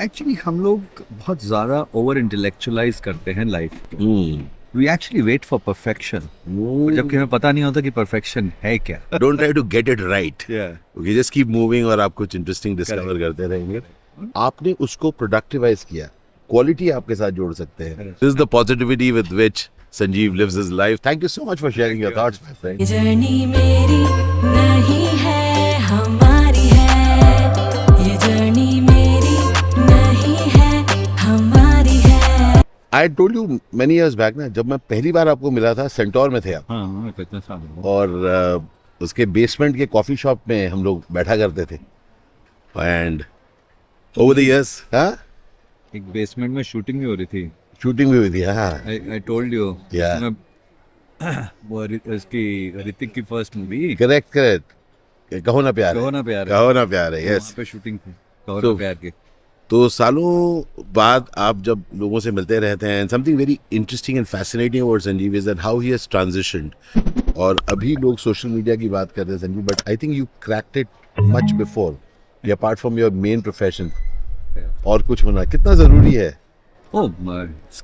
Actually हम लोग बहुत ज़्यादा ओवर इंटेलेक्चुअलाइज करते हैं life. We actually wait for perfection जबकि हमें पता नहीं होता कि परफेक्शन है क्या। Don't try to get it right okay just keep moving और आप कुछ इंटरेस्टिंग डिस्कवर करते रहेंगे। आपने उसको प्रोडक्टिवाइज किया। क्वालिटी आपके साथ जोड़ सकते हैं। This is the positivity with which Sanjeev lives his life thank you so much for sharing your thoughts my friend journey मेरी नहीं I told you many years back ना जब मैं पहली बार आपको मिला था सेंटोर में थे आप। हाँ हाँ। और uh, उसके बेसमेंट के कॉफ़ी शॉप में हम लोग बैठा करते थे। एंड ओवर द इयर्स हाँ? एक बेसमेंट में शूटिंग भी हो रही थी। शूटिंग भी हुई थी हाँ। I told you. वो उसकी ऋतिक की फ़र्स्ट मूवी करेक्ट करेक्ट कहो ना प्यार कहो ना प्यार कहो ना प्यार है वहाँ यस पे शूटिंग थी। कहो ना प्यार की। तो सालों बाद आप जब लोगों से मिलते रहते हैं something very interesting and fascinating about Sanjeev is that how he has transitioned और अभी लोग सोशल मीडिया की बात करते हैं Sanjeev but I think you cracked it much before apart from your main profession और कुछ होना कितना ज़रूरी है?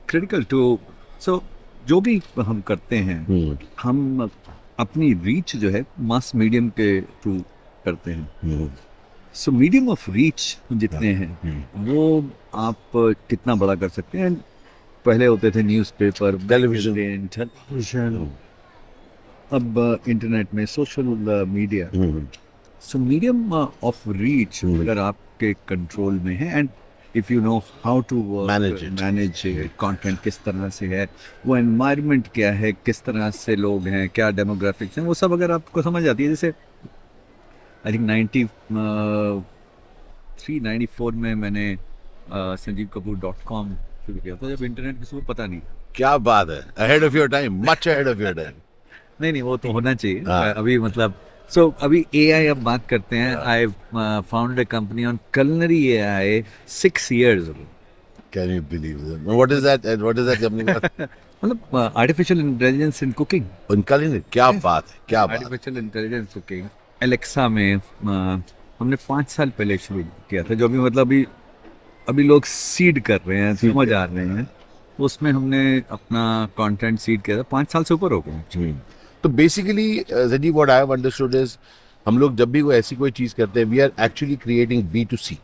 क्रिटिकल टू सो जो भी हम करते हैं हम अपनी रीच जो है मास मीडियम के थ्रू करते हैं। सो मीडियम ऑफ़ रीच जितने हैं वो आप कितना बड़ा कर सकते हैं? पहले होते थे न्यूज़पेपर. टेलीविज़न अब इंटरनेट में social media so medium of reach Hmm. अगर आपके कंट्रोल में है and if you know how to Manage it. Manage content किस तरह से है वो एनवायरनमेंट क्या है किस तरह से लोग हैं क्या डेमोग्राफिक्स हैं वो सब अगर आपको समझ आती है जैसे I think ninety three ninety four में मैंने uh, Sanjeev Kapoor dot com शुरू किया था जब इंटरनेट किसी को पता नहीं। क्या बात है। Ahead of your time much ahead of your time नहीं नहीं वो तो होना चाहिए। हाँ। अभी मतलब सो अभी एआई अब बात करते हैं। I found a company on culinary AI six years can you believe what is that what is that company मतलब आर्टिफिशियल इंटेलिजेंस इन कुकिंग उनका नहीं क्या बात है क्या बात आर्टिफिशियल इंटेलिजेंस कुकिंग एलेक्सा में आ, हमने पाँच साल पहले शुरू किया था जो भी मतलब अभी अभी लोग सीड कर रहे हैं समझ आ रहे हैं। उसमें हमने अपना कंटेंट सीड किया था पाँच साल से ऊपर हो गए तो basically जडी what I have understood is हम लोग जब भी कोई ऐसी कोई चीज़ करते हैं we are actually creating B to C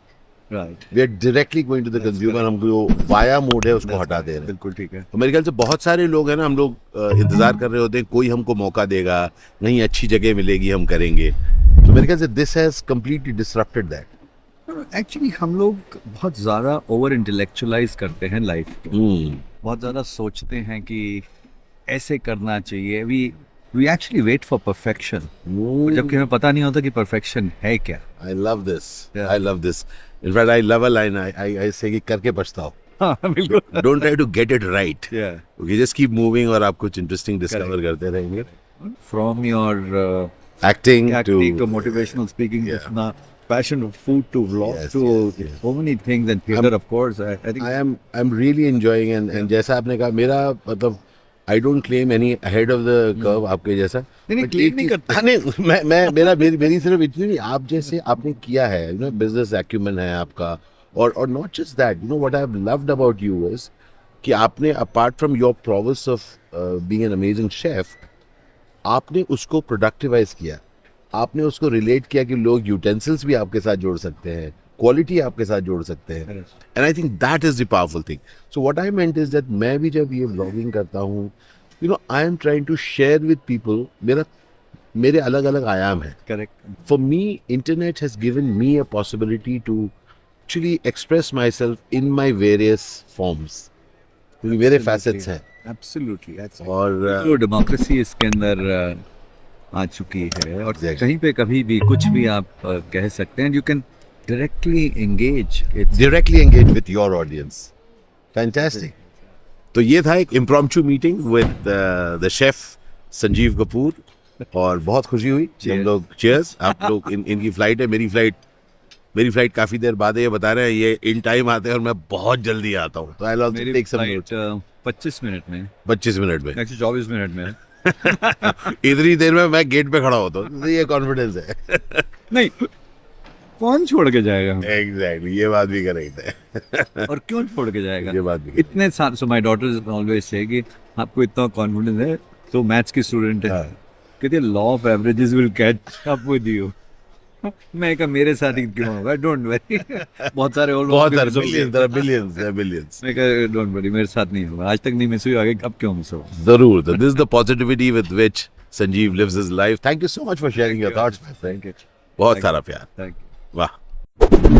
we are directly going to the consumer हम जो वाया मोड है उसको हटा दे रहे हैं। बिल्कुल ठीक है। तो मेरे ख्याल से बहुत सारे लोग हैं ना हम लोग इंतज़ार कर रहे होते हैं कोई हमको मौका देगा कहीं अच्छी जगह मिलेगी हम करेंगे। तो मेरे ख्याल से this has completely disrupted that actually हम लोग बहुत ज़्यादा ओवर इंटेलेक्चुलाइज करते हैं लाइफ को। बहुत ज़्यादा सोचते हैं कि ऐसे करना चाहिए। We we actually wait for perfection जबकि हमें पता नहीं होता कि परफेक्शन है क्या। I love this. I love this in fact I love a line I I I say कि करके पछताओ। हाँ बिल्कुल। Don't try to get it right yeah. Okay just keep moving और आप कुछ इंटरेस्टिंग डिस्कवर करते रहेंगे। From your uh, acting to acting to motivational speaking Yeah. to passion of food to vlog Yes, to yes, yes. so many things and theater of course. I, I think am I am really enjoying and and जैसा आपने कहा मेरा मतलब I don't claim any ahead of the curve आपके जैसा. नहीं, claim एक नहीं करते। हाँ, नहीं मैं मैं मेरा मेरी मेरी सिर्फ़ इतनी नहीं आप जैसे आपने किया है यू नो बिज़नेस एक्यूमेंट है आपका और और not just that you know what I have loved about you is कि आपने apart from your prowess of being an amazing chef आपने उसको प्रोडक्टिवाइज किया आपने उसको रिलेट किया कि लोग यूटेंसिल्स भी आपके साथ जोड़ सकते हैं क्वालिटी आपके साथ जोड़ सकते हैं। And I think that is the powerful thing so what I meant is that मैं भी जब ये व्लॉगिंग करता हूँ you know I am trying to share with people मेरा मेरे अलग अलग आयाम हैं। Correct. For me internet has given me a possibility to actually express myself in my various forms क्योंकि मेरे facets हैं। Absolutely और uh, तो डेमोक्रेसी इसके अंदर uh, आ चुकी है और Exactly. कहीं पे कभी भी कुछ भी आप uh, कह सकते हैं you can directly engage directly engage with your audience. Fantastic. तो ये था एक impromptu meeting with uh, the chef Sanjeev Kapoor और बहुत खुशी हुई। हम लोग चेयर्स आप लोग इन इनकी फ़्लाइट है मेरी फ़्लाइट मेरी फ़्लाइट काफ़ी देर बाद है ये बता रहे हैं ये इन टाइम आते हैं और मैं बहुत जल्दी आता हूँ। तो आई लॉट टेक सम पच्चीस मिनट में। पच्चीस मिनट में। चौबीस मिनट में। इतनी देर में मैं गेट पे खड़ा होता हूँ। तो ये कॉन्फिडेंस है। नहीं कौन छोड़ के जाएगा? एग्जैक्टली ये बात भी करेक्ट है। और क्यों छोड़ के जाएगा? ये बात भी इतने साल so my daughter always say कि आपको इतना कॉन्फिडेंस है तो मैथ्स की स्टूडेंट है। हाँ। कहते law of averages will catch up with you मैं कहा मेरे साथ ही क्यों होगा? डोंट वरी बहुत सारे और बहुत सारे बिलियंस देयर बिलियंस बिलियंस मैं कहा डोंट वरी मेरे साथ नहीं होगा। आज तक नहीं मिस हुई आगे अब क्यों मिस होगा? ज़रूर this is the positivity with which Sanjeev lives his life thank you so much for sharing your thoughts my friend thank you बहुत सारा प्यार। Thank you 是？